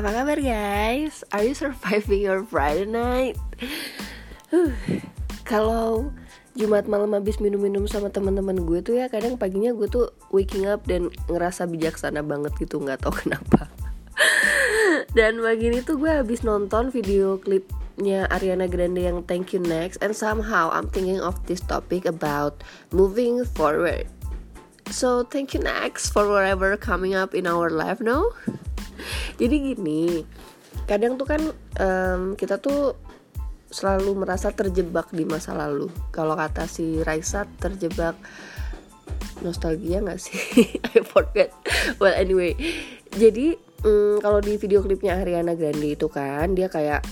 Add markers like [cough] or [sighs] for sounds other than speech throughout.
Apa kabar guys? Are you surviving your Friday night? Huh, Kalau Jumat malam habis minum-minum sama teman-teman gue tuh ya kadang paginya gue tuh waking up dan ngerasa bijaksana banget gitu nggak tahu [laughs] kenapa. dan pagi ini tuh gue habis nonton video klipnya Ariana Grande yang Thank You Next and somehow I'm thinking of this topic about moving forward. So thank you next for whatever coming up in our life no? Jadi gini, kadang tuh kan em, kita tuh selalu merasa terjebak di masa lalu. Kalau kata si Raisa terjebak nostalgia nggak sih? [laughs] I forget. Well anyway, jadi mm, kalau di video klipnya Ariana Grande itu kan dia kayak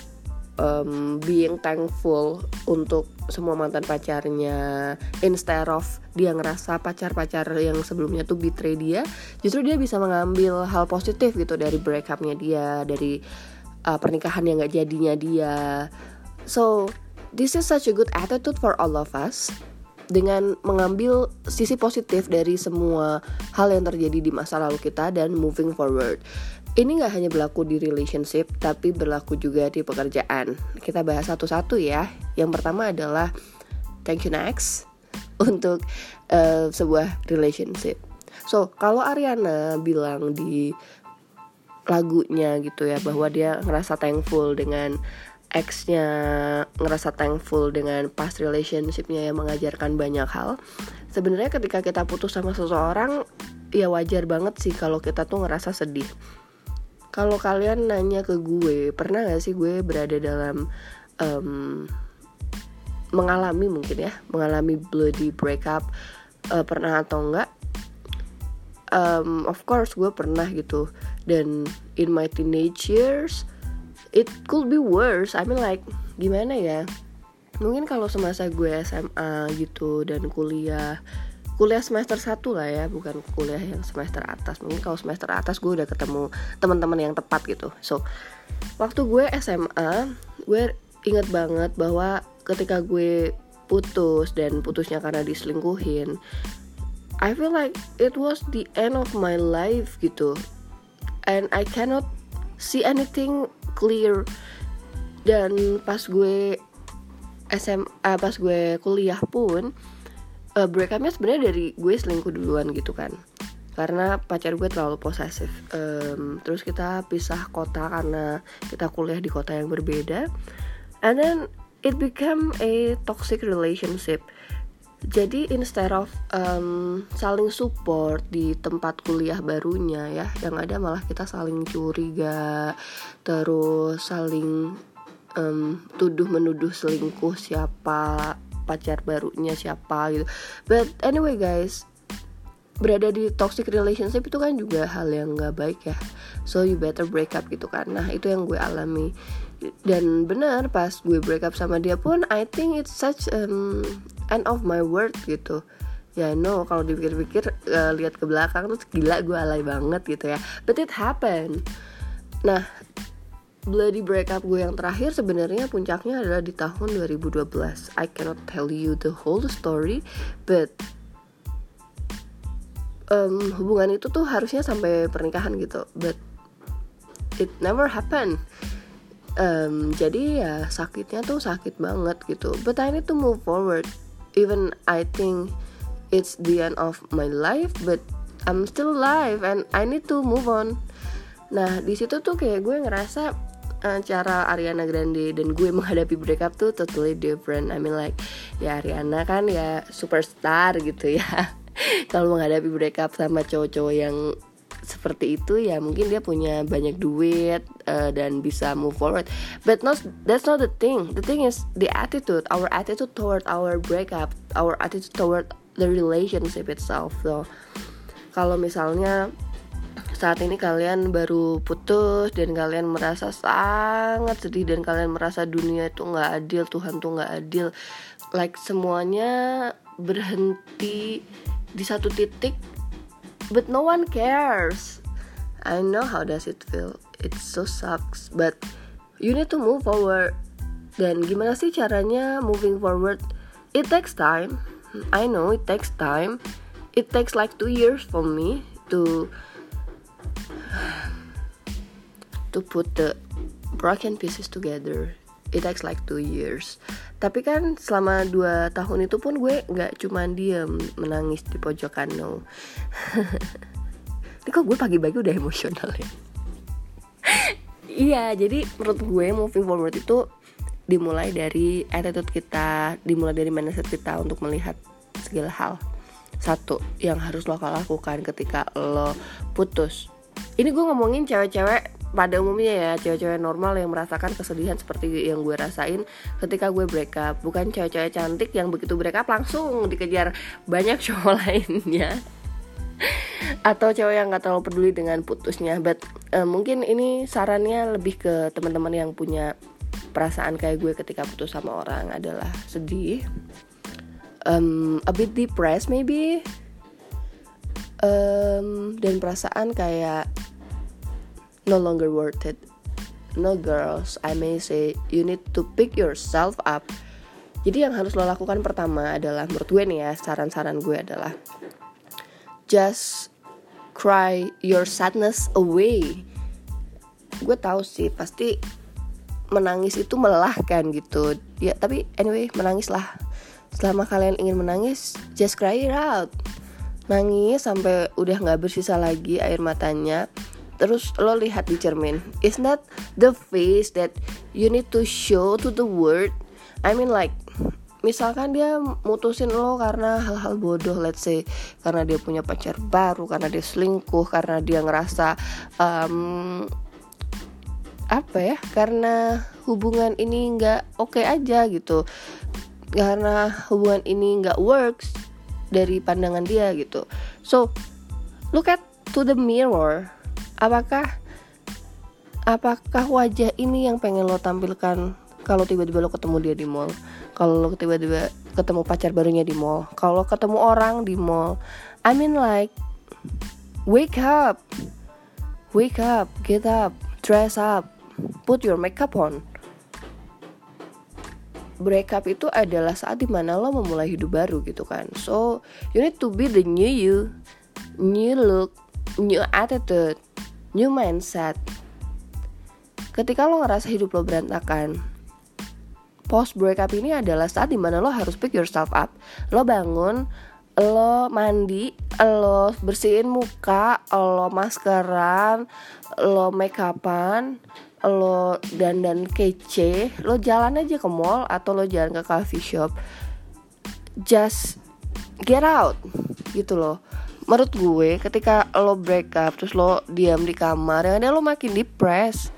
um, being thankful untuk semua mantan pacarnya instead of dia ngerasa pacar-pacar yang sebelumnya tuh betray dia justru dia bisa mengambil hal positif gitu dari breakupnya dia dari uh, pernikahan yang gak jadinya dia so this is such a good attitude for all of us dengan mengambil sisi positif dari semua hal yang terjadi di masa lalu kita dan moving forward. Ini nggak hanya berlaku di relationship, tapi berlaku juga di pekerjaan. Kita bahas satu-satu ya. Yang pertama adalah thank you next [laughs] untuk eh, sebuah relationship. So kalau Ariana bilang di lagunya gitu ya bahwa dia ngerasa thankful dengan ex-nya ngerasa thankful dengan past relationship-nya yang mengajarkan banyak hal. Sebenarnya ketika kita putus sama seseorang, ya wajar banget sih kalau kita tuh ngerasa sedih. Kalau kalian nanya ke gue, pernah gak sih gue berada dalam em, mengalami mungkin ya, mengalami bloody breakup, eh, pernah atau enggak? um, of course gue pernah gitu. Dan in my teenage years it could be worse. I mean like gimana ya? Mungkin kalau semasa gue SMA gitu dan kuliah kuliah semester 1 lah ya bukan kuliah yang semester atas. Mungkin kalau semester atas gue udah ketemu teman-teman yang tepat gitu. So waktu gue SMA gue inget banget bahwa ketika gue putus dan putusnya karena diselingkuhin I feel like it was the end of my life gitu. And I cannot see anything clear. Dan pas gue SMA pas gue kuliah pun uh, breakupnya sebenarnya dari gue selingkuh duluan gitu kan. Karena pacar gue terlalu posesif. Em, terus kita pisah kota karena kita kuliah di kota yang berbeda. And then it became a toxic relationship. Jadi instead of um, saling support di tempat kuliah barunya ya, yang ada malah kita saling curiga, terus saling um, tuduh menuduh selingkuh siapa pacar barunya siapa gitu. But anyway guys, berada di toxic relationship itu kan juga hal yang nggak baik ya. So you better break up gitu kan. Nah itu yang gue alami dan benar pas gue break up sama dia pun I think it's such um, end of my world gitu ya no kalau dipikir-pikir uh, lihat ke belakang tuh gila gue alay banget gitu ya but it happened nah bloody breakup gue yang terakhir sebenarnya puncaknya adalah di tahun 2012 I cannot tell you the whole story but um, hubungan itu tuh harusnya sampai pernikahan gitu but it never happened Em, jadi ya sakitnya tuh sakit banget gitu. But I need to move forward. Even I think it's the end of my life but I'm still alive and I need to move on. Nah di situ tuh kayak gue ngerasa eh, cara Ariana Grande dan gue [laughs] menghadapi breakup tuh totally different. I mean like ya Ariana kan ya superstar gitu ya. [laughs] Kalau menghadapi breakup sama cowok-cowok yang seperti itu ya mungkin dia punya banyak duit uh, dan bisa move forward. But not that's not the thing. The thing is the attitude our attitude toward our breakup our attitude toward the relationship itself so kalau misalnya saat ini kalian baru putus dan kalian merasa sangat sedih dan kalian merasa dunia itu nggak adil Tuhan tuh nggak adil. Like semuanya berhenti di satu titik but no one cares. I know how does it feel. It so sucks but you need to move forward. Dan gimana sih caranya moving forward? It takes time. I know it takes time. It takes like two years for me to to put the broken pieces together it takes like two years. Tapi kan selama dua tahun itu pun gue nggak cuma diem menangis di pojokan no [laughs] ini kok gue pagi-pagi udah emosional ya? [laughs] Iya jadi menurut gue moving forward itu dimulai dari attitude kita dimulai dari mindset kita untuk melihat segala hal. Satu yang harus lo lakukan ketika lo putus ini gue ngomongin cewek-cewek pada umumnya ya cewek-cewek normal yang merasakan kesedihan seperti yang gue rasain ketika gue break up. Bukan cewek-cewek cantik yang begitu break up langsung dikejar banyak [laughs] cowok lainnya. Atau cewek yang nggak terlalu peduli dengan putusnya. But uh, mungkin ini sarannya lebih ke teman-teman yang punya perasaan kayak gue ketika putus sama orang adalah sedih um, a bit depressed maybe um, dan perasaan kayak no longer worth it. No girls I may say you need to pick yourself up. Jadi yang harus lo lakukan pertama adalah menurut gue nih ya saran-saran gue adalah just cry your sadness away. Gue tahu sih pasti menangis itu melelahkan gitu. Ya tapi anyway menangis lah. Selama kalian ingin menangis just cry it out. Nangis sampai udah nggak bersisa lagi air matanya terus lo lihat di cermin is not the face that you need to show to the world. I mean like misalkan dia mutusin lo karena hal-hal bodoh let's say karena dia punya pacar baru karena dia selingkuh karena dia ngerasa um, apa ya karena hubungan ini nggak oke okay aja gitu. Karena hubungan ini nggak works dari pandangan dia gitu. So look at to the mirror apakah apakah wajah ini yang pengen lo tampilkan kalau tiba-tiba lo ketemu dia di mall? Kalau lo tiba-tiba ketemu pacar barunya di mall? Kalau ketemu orang di mall? I mean like wake up. Wake up get up dress up put your makeup on. Breakup itu adalah saat di mana lo memulai hidup baru gitu kan. So you need to be the new you. New look new attitude new mindset. Ketika lo ngerasa hidup lo berantakan post breakup ini adalah saat di mana lo harus pick yourself up. Lo bangun lo mandi, lo bersihin muka, lo maskeran, lo make upan, lo dandan kece lo jalan aja ke mall atau lo jalan ke coffee shop. Just get out gitu loh menurut gue ketika lo break up terus lo diam di kamar yang ada lo makin depressed.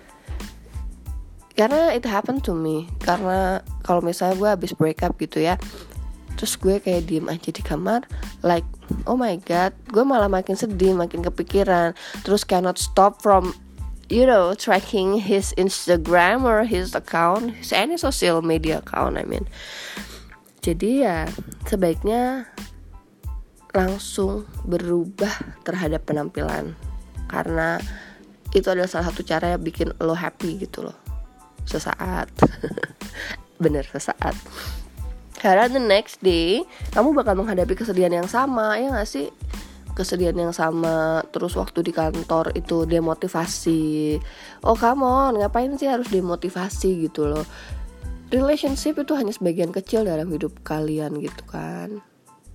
Karena it happened to me. Karena kalau misalnya gue habis break up gitu ya terus gue kayak diem aja di kamar like oh my god gue malah makin sedih makin kepikiran. Terus cannot stop from you know tracking his Instagram or his account his any social media account I mean. Jadi ya sebaiknya langsung berubah terhadap penampilan. Karena itu adalah salah satu cara yang bikin lo happy gitu loh. Sesaat. [laughs] Bener sesaat. Karena the next day kamu bakal menghadapi kesedihan yang sama ya gak sih? Kesedihan yang sama terus waktu di kantor itu demotivasi. Oh come on ngapain sih harus demotivasi gitu loh? Relationship itu hanya sebagian kecil dalam hidup kalian gitu kan.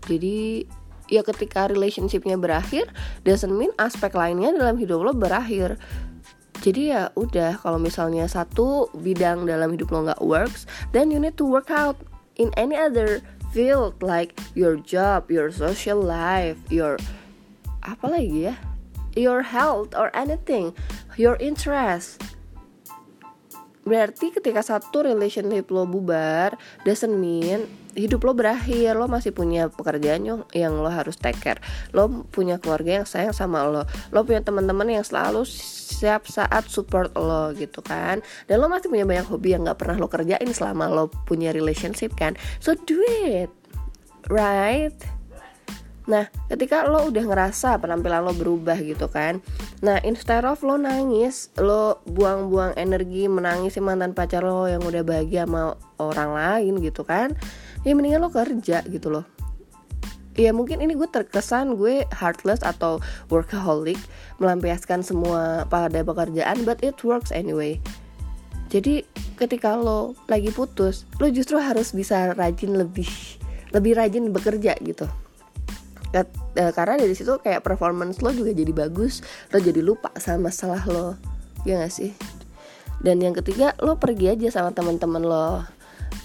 Jadi ya ketika relationshipnya berakhir doesn't mean aspek lainnya dalam hidup lo berakhir. Jadi ya udah kalau misalnya satu bidang dalam hidup lo nggak works then you need to work out in any other field like your job your social life your apa lagi ya? Your health or anything your interest. Berarti ketika satu relationship lo bubar doesn't mean hidup lo berakhir lo masih punya pekerjaan yang, yang lo harus take care. Lo punya keluarga yang sayang sama lo. Lo punya teman-teman yang selalu siap saat support lo gitu kan. Dan lo masih punya banyak hobi yang nggak pernah lo kerjain selama lo punya relationship kan. So do it right? Nah, ketika lo udah ngerasa penampilan lo berubah gitu kan. Nah, instead of lo nangis Lo buang-buang energi menangis mantan pacar lo yang udah bahagia sama orang lain gitu kan Ya mendingan lo kerja gitu loh. Ya mungkin ini gue terkesan gue heartless atau workaholic melampiaskan semua pada pekerjaan but it works anyway. Jadi ketika lo lagi putus lo justru harus bisa rajin lebih lebih rajin bekerja gitu. E, karena dari situ kayak performance lo juga jadi bagus lo jadi lupa sama masalah lo. Ya gak sih? Dan yang ketiga lo pergi aja sama teman-teman lo.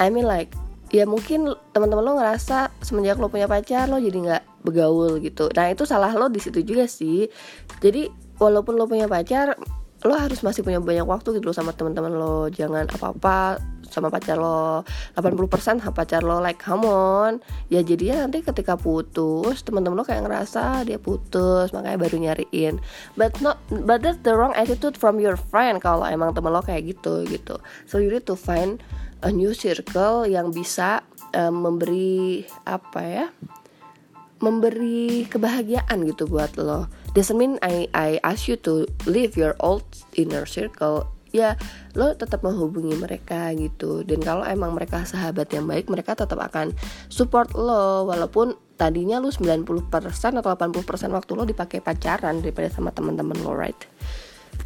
I mean like ya mungkin teman-teman lo ngerasa semenjak lo punya pacar lo jadi nggak begaul gitu. Nah itu salah lo di situ juga sih. Jadi walaupun lo punya pacar lo harus masih punya banyak waktu gitu loh sama teman-teman lo. Jangan apa-apa sama pacar lo. 80% sama pacar lo. Like come ya jadinya nanti ketika putus teman-teman lo kayak ngerasa dia putus makanya baru nyariin. But not but that's the wrong attitude from your friend kalau emang temen lo kayak gitu gitu. So you need to find a new circle yang bisa um, memberi apa ya memberi kebahagiaan gitu buat lo. Doesn't mean I I ask you to leave your old inner circle. Ya lo tetap menghubungi mereka gitu. Dan kalau emang mereka sahabat yang baik mereka tetap akan support lo. Walaupun tadinya lo 90% atau 80% waktu lo dipakai pacaran daripada sama teman-teman lo right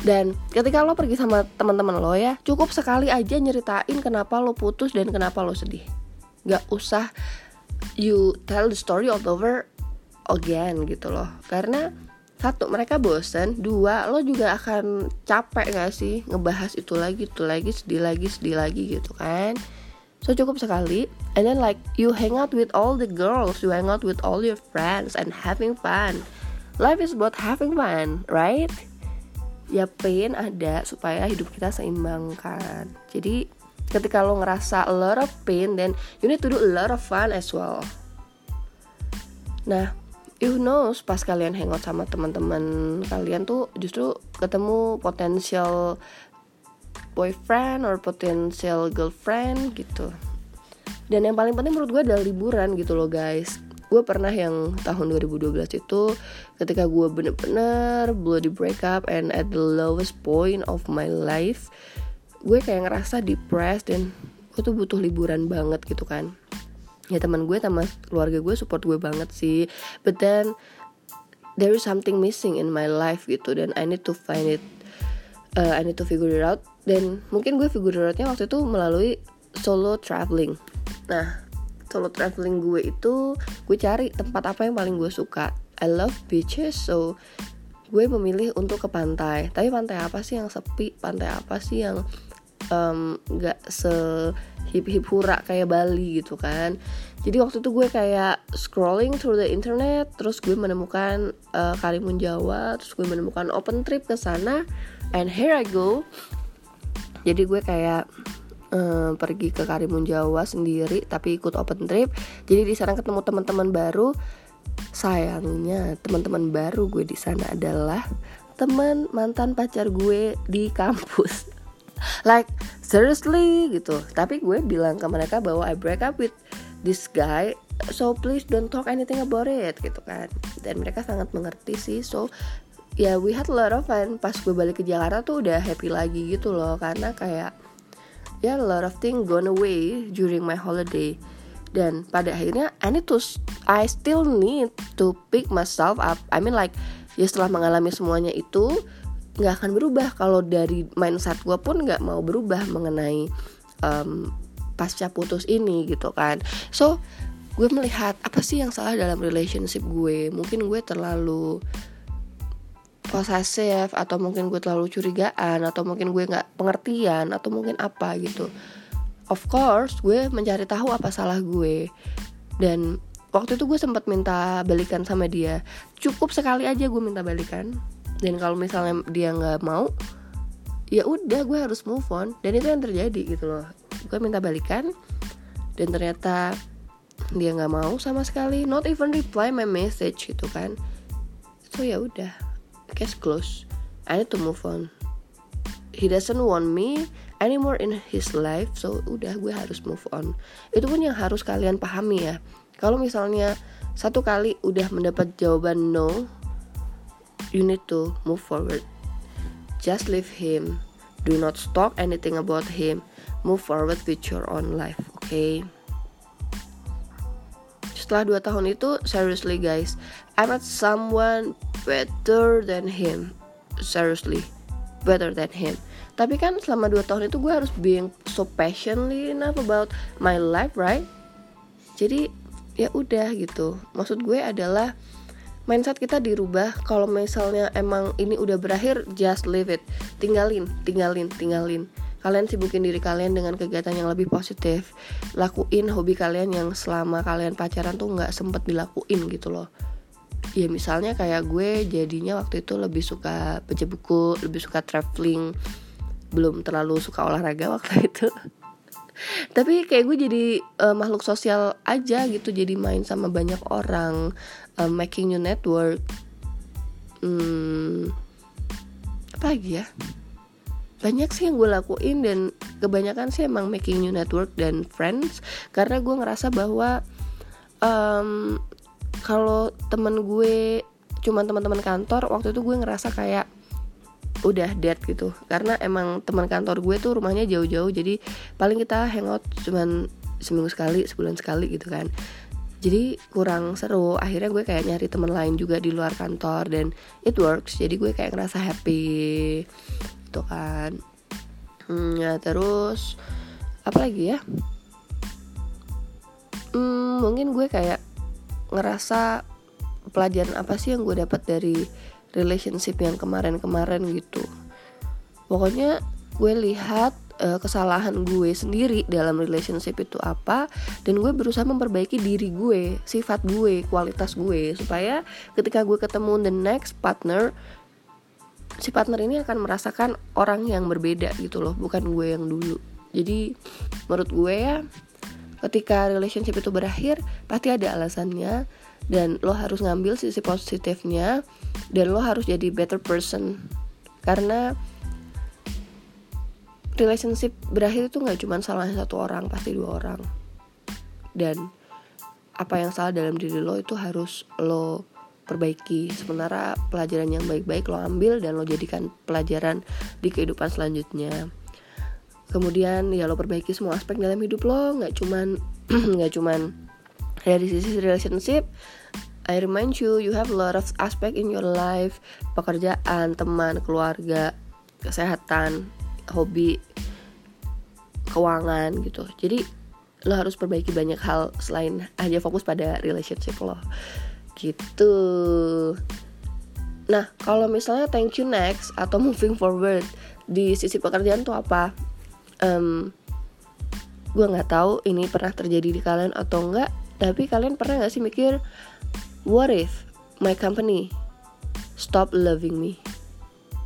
dan ketika lo pergi sama teman-teman lo ya, cukup sekali aja nyeritain kenapa lo putus dan kenapa lo sedih. Gak usah you tell the story all over again gitu loh. Karena satu mereka bosen, dua lo juga akan capek gak sih ngebahas itu lagi, itu lagi, sedih lagi, sedih lagi gitu kan. So cukup sekali And then like you hang out with all the girls You hang out with all your friends And having fun Life is about having fun, right? Ya pain ada supaya hidup kita seimbang kan? Jadi ketika lo ngerasa a lot of pain then you need to do a lot of fun as well. Nah you knows pas kalian hangout sama teman-teman kalian tuh justru ketemu potensial boyfriend or potential girlfriend gitu. Dan yang paling penting menurut gue adalah liburan gitu loh guys gue pernah yang tahun 2012 itu ketika gue bener-bener bloody break up and at the lowest point of my life gue kayak ngerasa depressed dan gue tuh butuh liburan banget gitu kan. Ya teman gue sama keluarga gue support gue banget sih. But then there is something missing in my life gitu dan I need to find it uh, I need to figure it out. Dan mungkin gue figure it outnya waktu itu melalui solo traveling. Nah solo traveling gue itu gue cari tempat apa yang paling gue suka. I love beaches so gue memilih untuk ke pantai. Tapi pantai apa sih yang sepi? Pantai apa sih yang um, se hip hip hura kayak Bali gitu kan? Jadi waktu itu gue kayak scrolling through the internet terus gue menemukan uh, Karimun Jawa terus gue menemukan open trip ke sana and here I go. Jadi gue kayak um, pergi ke Karimun Jawa sendiri tapi ikut open trip. Jadi di sana ketemu teman-teman baru. Sayangnya teman-teman baru gue di sana adalah teman mantan pacar gue di kampus. [laughs] Like seriously gitu. Tapi gue bilang ke mereka bahwa I break up with this guy so please don't talk anything about it gitu kan. Dan mereka sangat mengerti sih so ya yeah, we had a lot of fun. Pas gue balik ke Jakarta tuh udah happy lagi gitu loh karena kayak ya a lot of thing gone away during my holiday. Dan pada akhirnya I need to I still need to pick myself up. I mean like ya setelah mengalami semuanya itu nggak akan berubah. Kalau dari mindset gue pun nggak mau berubah mengenai um, pasca putus ini gitu kan. So gue melihat apa sih yang salah dalam relationship gue? Mungkin gue terlalu posesif atau mungkin gue terlalu curigaan atau mungkin gue nggak pengertian atau mungkin apa gitu. Of course gue mencari tahu apa salah gue. Dan waktu itu gue sempat minta balikan sama dia. Cukup sekali aja gue minta balikan. Dan kalau misalnya dia nggak mau ya udah gue harus move on. Dan itu yang terjadi gitu loh. Gue minta balikan dan ternyata dia nggak mau sama sekali. Not even reply my message gitu kan. So ya udah case closed I need to move on. He doesn't want me anymore in his life so udah gue harus move on. Itu pun yang harus kalian pahami ya. Kalau misalnya satu kali udah mendapat jawaban no you need to move forward. Just leave him. Do not talk anything about him. Move forward with your own life okay? Setelah 2 tahun itu seriously guys I met someone better than him. Seriously better than him. Tapi kan selama 2 tahun itu gue harus being so passionately enough about my life right? Jadi ya udah gitu. Maksud gue adalah mindset kita dirubah. Kalau misalnya emang ini udah berakhir just leave it. Tinggalin tinggalin tinggalin. Kalian sibukin diri kalian dengan kegiatan yang lebih positif. Lakuin hobi kalian yang selama kalian pacaran tuh nggak sempet dilakuin gitu loh ya misalnya kayak gue jadinya waktu itu lebih suka baca buku lebih suka traveling. Belum terlalu suka olahraga waktu [laughs] itu. Tapi kayak gue jadi uh, makhluk sosial aja gitu jadi main sama banyak orang uh, making new network. Hmm, apa lagi ya? Banyak sih yang gue lakuin dan kebanyakan sih emang making new network dan friends. Karena gue ngerasa bahwa um, kalau temen gue cuma teman-teman kantor waktu itu gue ngerasa kayak udah dead gitu. Karena emang teman kantor gue tuh rumahnya jauh-jauh jadi paling kita hangout cuman seminggu sekali sebulan sekali gitu kan. Jadi kurang seru. Akhirnya gue kayak nyari teman lain juga di luar kantor dan it works. Jadi gue kayak ngerasa happy gitu kan. Hmm, ya terus apa lagi ya? Hmm, mungkin gue kayak ngerasa pelajaran apa sih yang gue dapat dari relationship yang kemarin-kemarin gitu. Pokoknya gue lihat uh, kesalahan gue sendiri dalam relationship itu apa dan gue berusaha memperbaiki diri gue sifat gue kualitas gue supaya ketika gue ketemu the next partner si partner ini akan merasakan orang yang berbeda gitu loh bukan gue yang dulu. Jadi menurut gue ya ketika relationship itu berakhir pasti ada alasannya. Dan lo harus ngambil sisi positifnya dan lo harus jadi better person. Karena relationship berakhir itu nggak cuma salah satu orang pasti dua orang. Dan apa yang salah dalam diri lo itu harus lo perbaiki. Sementara pelajaran yang baik-baik lo ambil dan lo jadikan pelajaran di kehidupan selanjutnya kemudian ya lo perbaiki semua aspek dalam hidup lo nggak cuman [clears throat] nggak cuman dari sisi relationship. I remind you you have a lot of aspect in your life. Pekerjaan teman keluarga kesehatan hobi keuangan gitu. Jadi lo harus perbaiki banyak hal selain hanya fokus pada relationship lo. Gitu. Nah kalau misalnya thank you next atau moving forward di sisi pekerjaan tuh apa um, gue nggak tahu ini pernah terjadi di kalian atau enggak tapi kalian pernah nggak sih mikir what if my company stop loving me?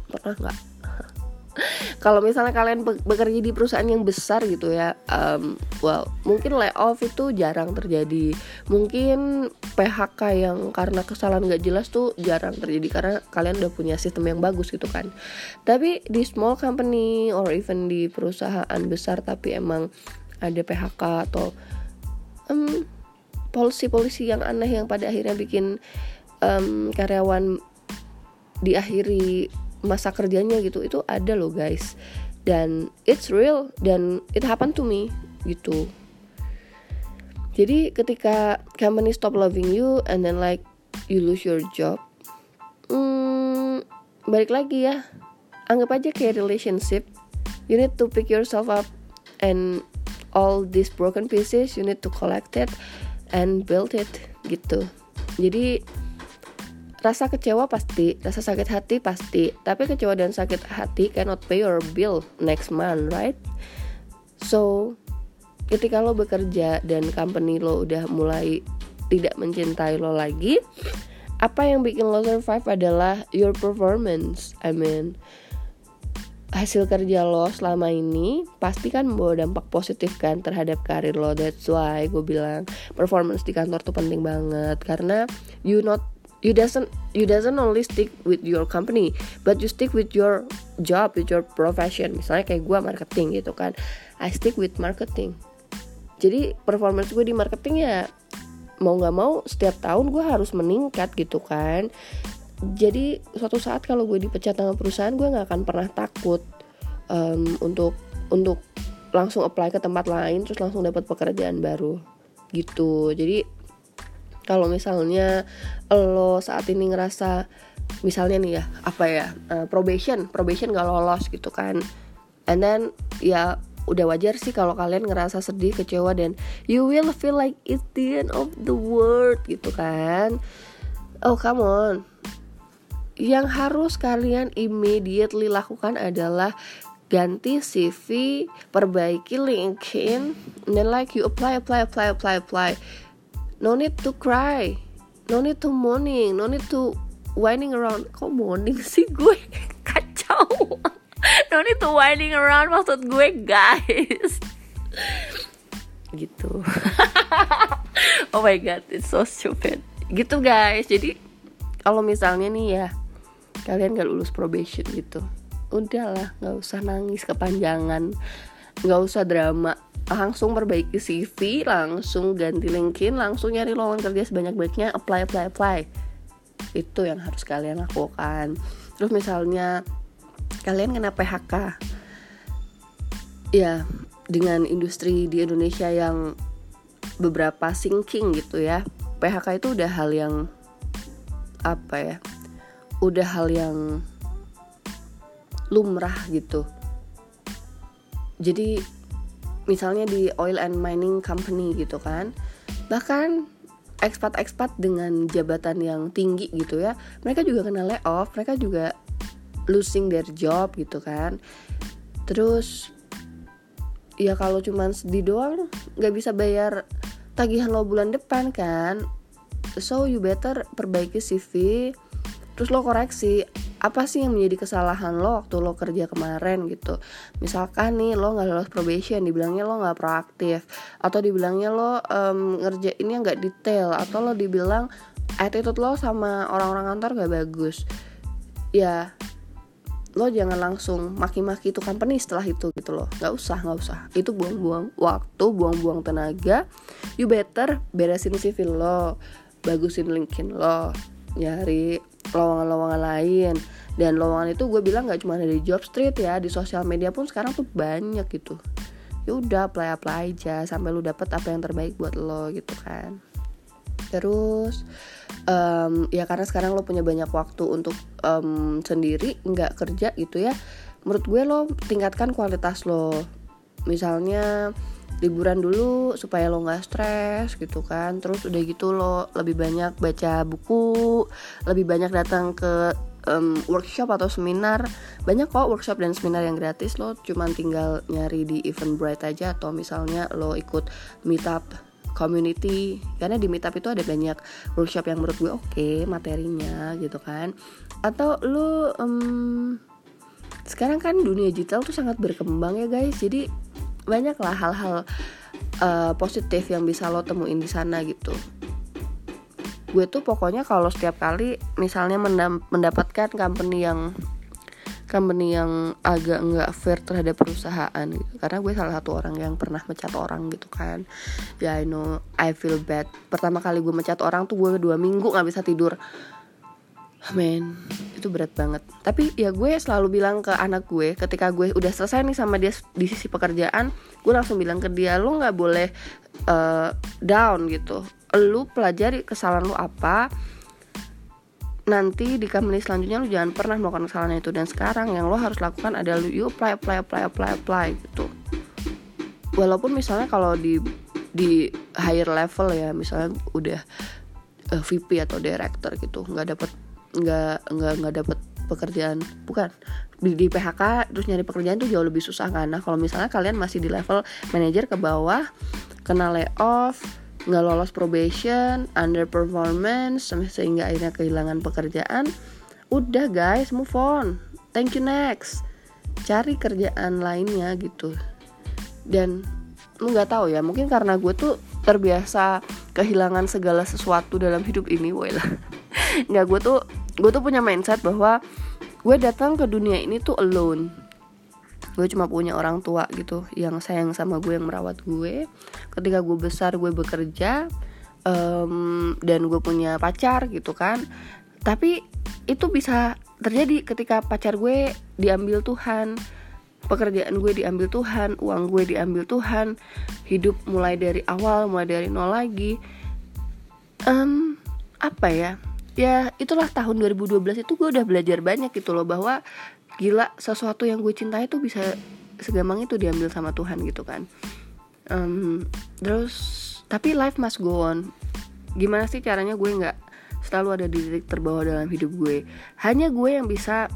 Pernah nggak kalau misalnya kalian bekerja di perusahaan yang besar gitu ya um, well mungkin layoff itu jarang terjadi. Mungkin PHK yang karena kesalahan nggak jelas tuh jarang terjadi karena kalian udah punya sistem yang bagus gitu kan. Tapi di small company or even di perusahaan besar tapi emang ada PHK atau um, polisi-polisi yang aneh yang pada akhirnya bikin um, karyawan diakhiri masa kerjanya gitu itu ada loh guys. Dan it's real dan it happen to me gitu. Jadi ketika company stop loving you and then like you lose your job hmm, balik lagi ya. Anggap aja kayak relationship. You need to pick yourself up and all these broken pieces you need to collect it and build it gitu. Jadi Rasa kecewa pasti, rasa sakit hati pasti, tapi kecewa dan sakit hati cannot pay your bill next month, right? So, ketika lo bekerja dan company lo udah mulai tidak mencintai lo lagi, apa yang bikin lo survive adalah your performance. I mean, hasil kerja lo selama ini pasti kan membawa dampak positif kan terhadap karir lo. That's why gue bilang performance di kantor tuh penting banget karena you not you doesn't you doesn't only stick with your company but you stick with your job with your profession. Misalnya kayak gue marketing gitu kan. I stick with marketing. Jadi performance gue di marketing ya mau nggak mau setiap tahun gue harus meningkat gitu kan. Jadi suatu saat kalau gue dipecat sama perusahaan gue nggak akan pernah takut um, untuk untuk langsung apply ke tempat lain terus langsung dapat pekerjaan baru gitu. Jadi kalau misalnya lo saat ini ngerasa misalnya nih ya apa ya uh, probation probation gak lolos gitu kan. And then ya udah wajar sih kalau kalian ngerasa sedih kecewa dan you will feel like it's the end of the world gitu kan. Oh come on. Yang harus kalian immediately lakukan adalah ganti CV, perbaiki LinkedIn, and then like you apply, apply, apply, apply, apply. No need to cry, no need to mourning, no need to whining around. Kok mourning sih gue [laughs] kacau? no need to whining around maksud gue guys. gitu. [laughs] oh my god, it's so stupid. Gitu guys. Jadi kalau misalnya nih ya kalian gak lulus probation gitu udahlah nggak usah nangis kepanjangan nggak usah drama langsung perbaiki CV langsung ganti LinkedIn langsung nyari lowongan kerja sebanyak-banyaknya apply apply apply. Itu yang harus kalian lakukan. Terus misalnya kalian kena PHK ya dengan industri di Indonesia yang beberapa sinking gitu ya PHK itu udah hal yang apa ya udah hal yang lumrah gitu. Jadi misalnya di oil and mining company gitu kan. Bahkan ekspat-ekspat dengan jabatan yang tinggi gitu ya mereka juga kena layoff mereka juga losing their job gitu kan. Terus ya kalau cuma sedih doang nggak bisa bayar tagihan lo bulan depan kan. So you better perbaiki CV terus lo koreksi apa sih yang menjadi kesalahan lo waktu lo kerja kemarin gitu? Misalkan nih lo nggak lolos probation dibilangnya lo nggak proaktif atau dibilangnya lo um, ngerjainnya nggak detail atau lo dibilang attitude lo sama orang-orang kantor gak bagus. Ya lo jangan langsung maki-maki itu company setelah itu gitu loh. Nggak usah nggak usah. Itu buang-buang waktu buang-buang tenaga. You better beresin CV lo bagusin LinkedIn lo nyari lowongan-lowongan lain. Dan lowongan itu gue bilang nggak cuma ada di job street ya di sosial media pun sekarang tuh banyak gitu. Ya udah apply apply aja sampai lu dapet apa yang terbaik buat lo gitu kan. Terus um, ya karena sekarang lo punya banyak waktu untuk um, sendiri nggak kerja gitu ya menurut gue lo tingkatkan kualitas lo. Misalnya liburan dulu supaya lo nggak stres gitu kan. Terus udah gitu lo lebih banyak baca buku lebih banyak datang ke um, workshop atau seminar. Banyak kok workshop dan seminar yang gratis lo cuman tinggal nyari di Eventbrite aja atau misalnya lo ikut meetup community. Karena di meetup itu ada banyak workshop yang menurut gue oke okay, materinya gitu kan. Atau lo um, sekarang kan dunia digital tuh sangat berkembang ya guys. Jadi banyak lah hal-hal uh, positif yang bisa lo temuin di sana gitu. Gue tuh pokoknya kalau setiap kali misalnya mendapatkan company yang company yang agak nggak fair terhadap perusahaan gitu. Karena gue salah satu orang yang pernah mecat orang gitu kan. Ya I know I feel bad. Pertama kali gue mecat orang tuh gue dua minggu nggak bisa tidur men itu berat banget. Tapi ya gue selalu bilang ke anak gue ketika gue udah selesai nih sama dia di sisi pekerjaan gue langsung bilang ke dia lu nggak boleh uh, down gitu. Lu pelajari kesalahan lu apa nanti di company selanjutnya lu jangan pernah melakukan kesalahan itu. Dan sekarang yang lo harus lakukan adalah lu apply apply apply apply apply gitu. Walaupun misalnya kalau di di higher level ya misalnya udah uh, eh, VP atau director gitu nggak dapet nggak nggak nggak dapet pekerjaan. Bukan di, di PHK terus nyari pekerjaan tuh jauh lebih susah nah kalau misalnya kalian masih di level manajer ke bawah kena layoff nggak lolos probation underperformance sehingga akhirnya kehilangan pekerjaan udah guys move on. Thank you next. Cari kerjaan lainnya gitu. Dan lu nggak tahu ya mungkin karena gue tuh terbiasa kehilangan segala sesuatu dalam hidup ini woi lah. [laughs] Nggak gue tuh gue tuh punya mindset bahwa gue datang ke dunia ini tuh alone. Gue cuma punya orang tua gitu yang sayang sama gue yang merawat gue ketika gue besar gue bekerja um, dan gue punya pacar gitu kan. Tapi itu bisa terjadi ketika pacar gue diambil Tuhan pekerjaan gue diambil Tuhan uang gue diambil Tuhan hidup mulai dari awal mulai dari nol lagi. Um, apa ya ya itulah tahun 2012 itu gue udah belajar banyak gitu loh bahwa gila sesuatu yang gue cintai tuh bisa segampang itu diambil sama Tuhan gitu kan. Um, terus tapi life must go on. Gimana sih caranya gue nggak selalu ada di titik terbawah dalam hidup gue? Hanya gue yang bisa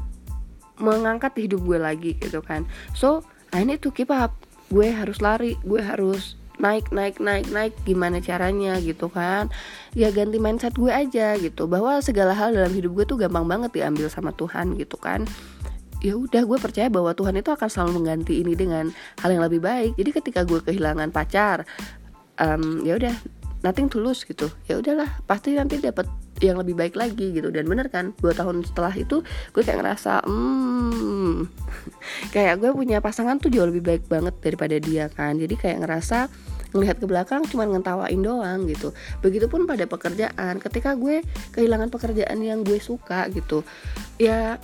mengangkat hidup gue lagi gitu kan. So I need to keep up. Gue harus lari gue harus naik naik naik naik gimana caranya gitu kan? Ya ganti mindset gue aja gitu bahwa segala hal dalam hidup gue tuh gampang banget diambil sama Tuhan gitu kan. Ya udah gue percaya bahwa Tuhan itu akan selalu mengganti ini dengan hal yang lebih baik. Jadi ketika gue kehilangan pacar um, ya udah nothing tulus gitu. Ya udahlah pasti nanti dapat yang lebih baik lagi gitu. Dan bener kan dua tahun setelah itu gue kayak ngerasa hmm [laughs] kayak gue punya pasangan tuh jauh lebih baik banget daripada dia kan. Jadi kayak ngerasa ngelihat ke belakang cuma ngentawain doang gitu. Begitupun pada pekerjaan. Ketika gue kehilangan pekerjaan yang gue suka gitu ya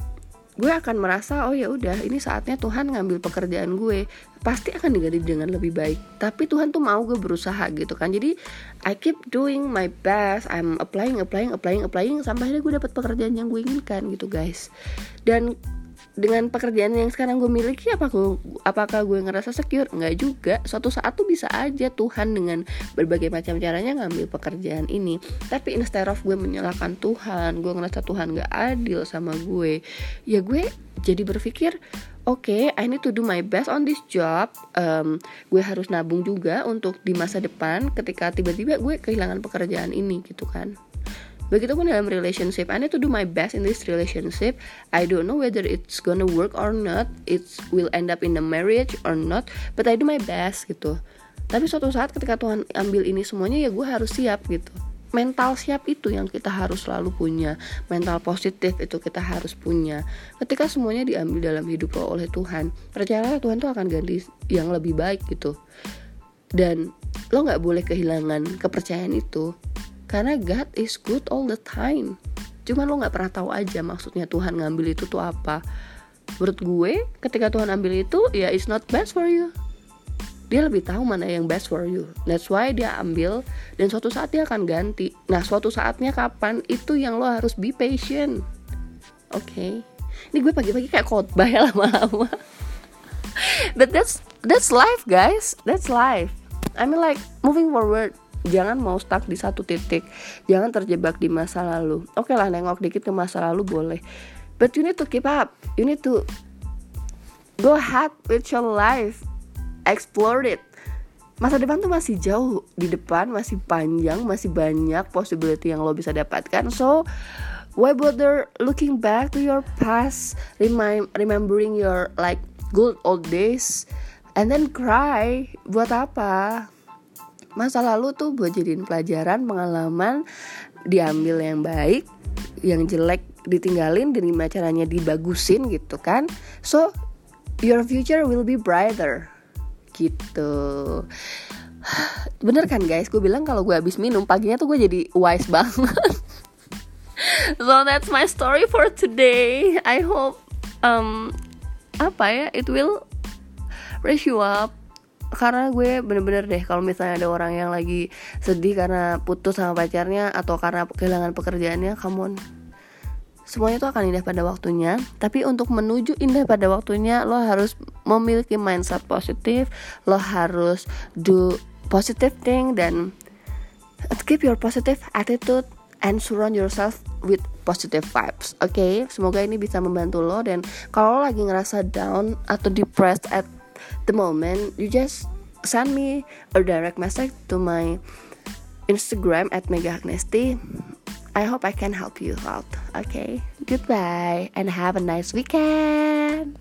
gue akan merasa oh ya udah ini saatnya Tuhan ngambil pekerjaan gue. Pasti akan diganti dengan lebih baik. Tapi Tuhan tuh mau gue berusaha gitu kan. Jadi I keep doing my best. I'm applying applying applying applying sampai akhirnya gue dapat pekerjaan yang gue inginkan gitu guys. Dan dengan pekerjaan yang sekarang gue miliki apa gue apakah gue ngerasa secure? Nggak juga. Suatu saat tuh bisa aja Tuhan dengan berbagai macam caranya ngambil pekerjaan ini. Tapi instead of gue menyalahkan Tuhan gue ngerasa Tuhan nggak adil sama gue ya gue jadi berpikir oke okay, I need to do my best on this job. Um, gue harus nabung juga untuk di masa depan ketika tiba-tiba gue kehilangan pekerjaan ini gitu kan Begitupun dalam relationship, I need to do my best in this relationship. I don't know whether it's gonna work or not, it will end up in a marriage or not, but I do my best gitu. Tapi suatu saat ketika Tuhan ambil ini semuanya ya gue harus siap gitu. Mental siap itu yang kita harus selalu punya. Mental positif itu kita harus punya. Ketika semuanya diambil dalam hidup lo oleh Tuhan Percayalah Tuhan tuh akan ganti yang lebih baik gitu. Dan lo gak boleh kehilangan kepercayaan itu karena God is good all the time. Cuman lo nggak pernah tahu aja maksudnya Tuhan ngambil itu tuh apa. Menurut gue ketika Tuhan ambil itu ya it's not best for you. Dia lebih tahu mana yang best for you. That's why dia ambil dan suatu saat dia akan ganti. Nah suatu saatnya kapan itu yang lo harus be patient. Oke. Okay. ini gue pagi-pagi kayak khotbah ya [laughs] lama-lama. But that's that's life guys. That's life. I mean like moving forward jangan mau stuck di satu titik. Jangan terjebak di masa lalu. Oke lah nengok dikit ke masa lalu boleh. But you need to keep up. You need to go ahead with your life. Explore it. Masa depan tuh masih jauh. Di depan masih panjang masih banyak possibility yang lo bisa dapatkan. So why bother looking back to your past remind remembering your like good old days and then cry. Buat apa masa lalu tuh buat jadiin pelajaran pengalaman diambil yang baik yang jelek ditinggalin dan gimana caranya dibagusin gitu kan. So your future will be brighter. Gitu. [sighs] Bener kan guys? Gue bilang kalau gue habis minum paginya tuh gue jadi wise [laughs] banget. So that's my story for today. I hope um apa ya? It will raise you up karena gue bener-bener deh kalau misalnya ada orang yang lagi sedih karena putus sama pacarnya atau karena kehilangan pekerjaannya on semuanya itu akan indah pada waktunya tapi untuk menuju indah pada waktunya lo harus memiliki mindset positif lo harus do positive thing dan keep your positive attitude and surround yourself with positive vibes oke okay? semoga ini bisa membantu lo dan kalau lagi ngerasa down atau depressed at the moment you just send me a direct message to my Instagram at Mega. I hope I can help you out. Okay, goodbye and have a nice weekend.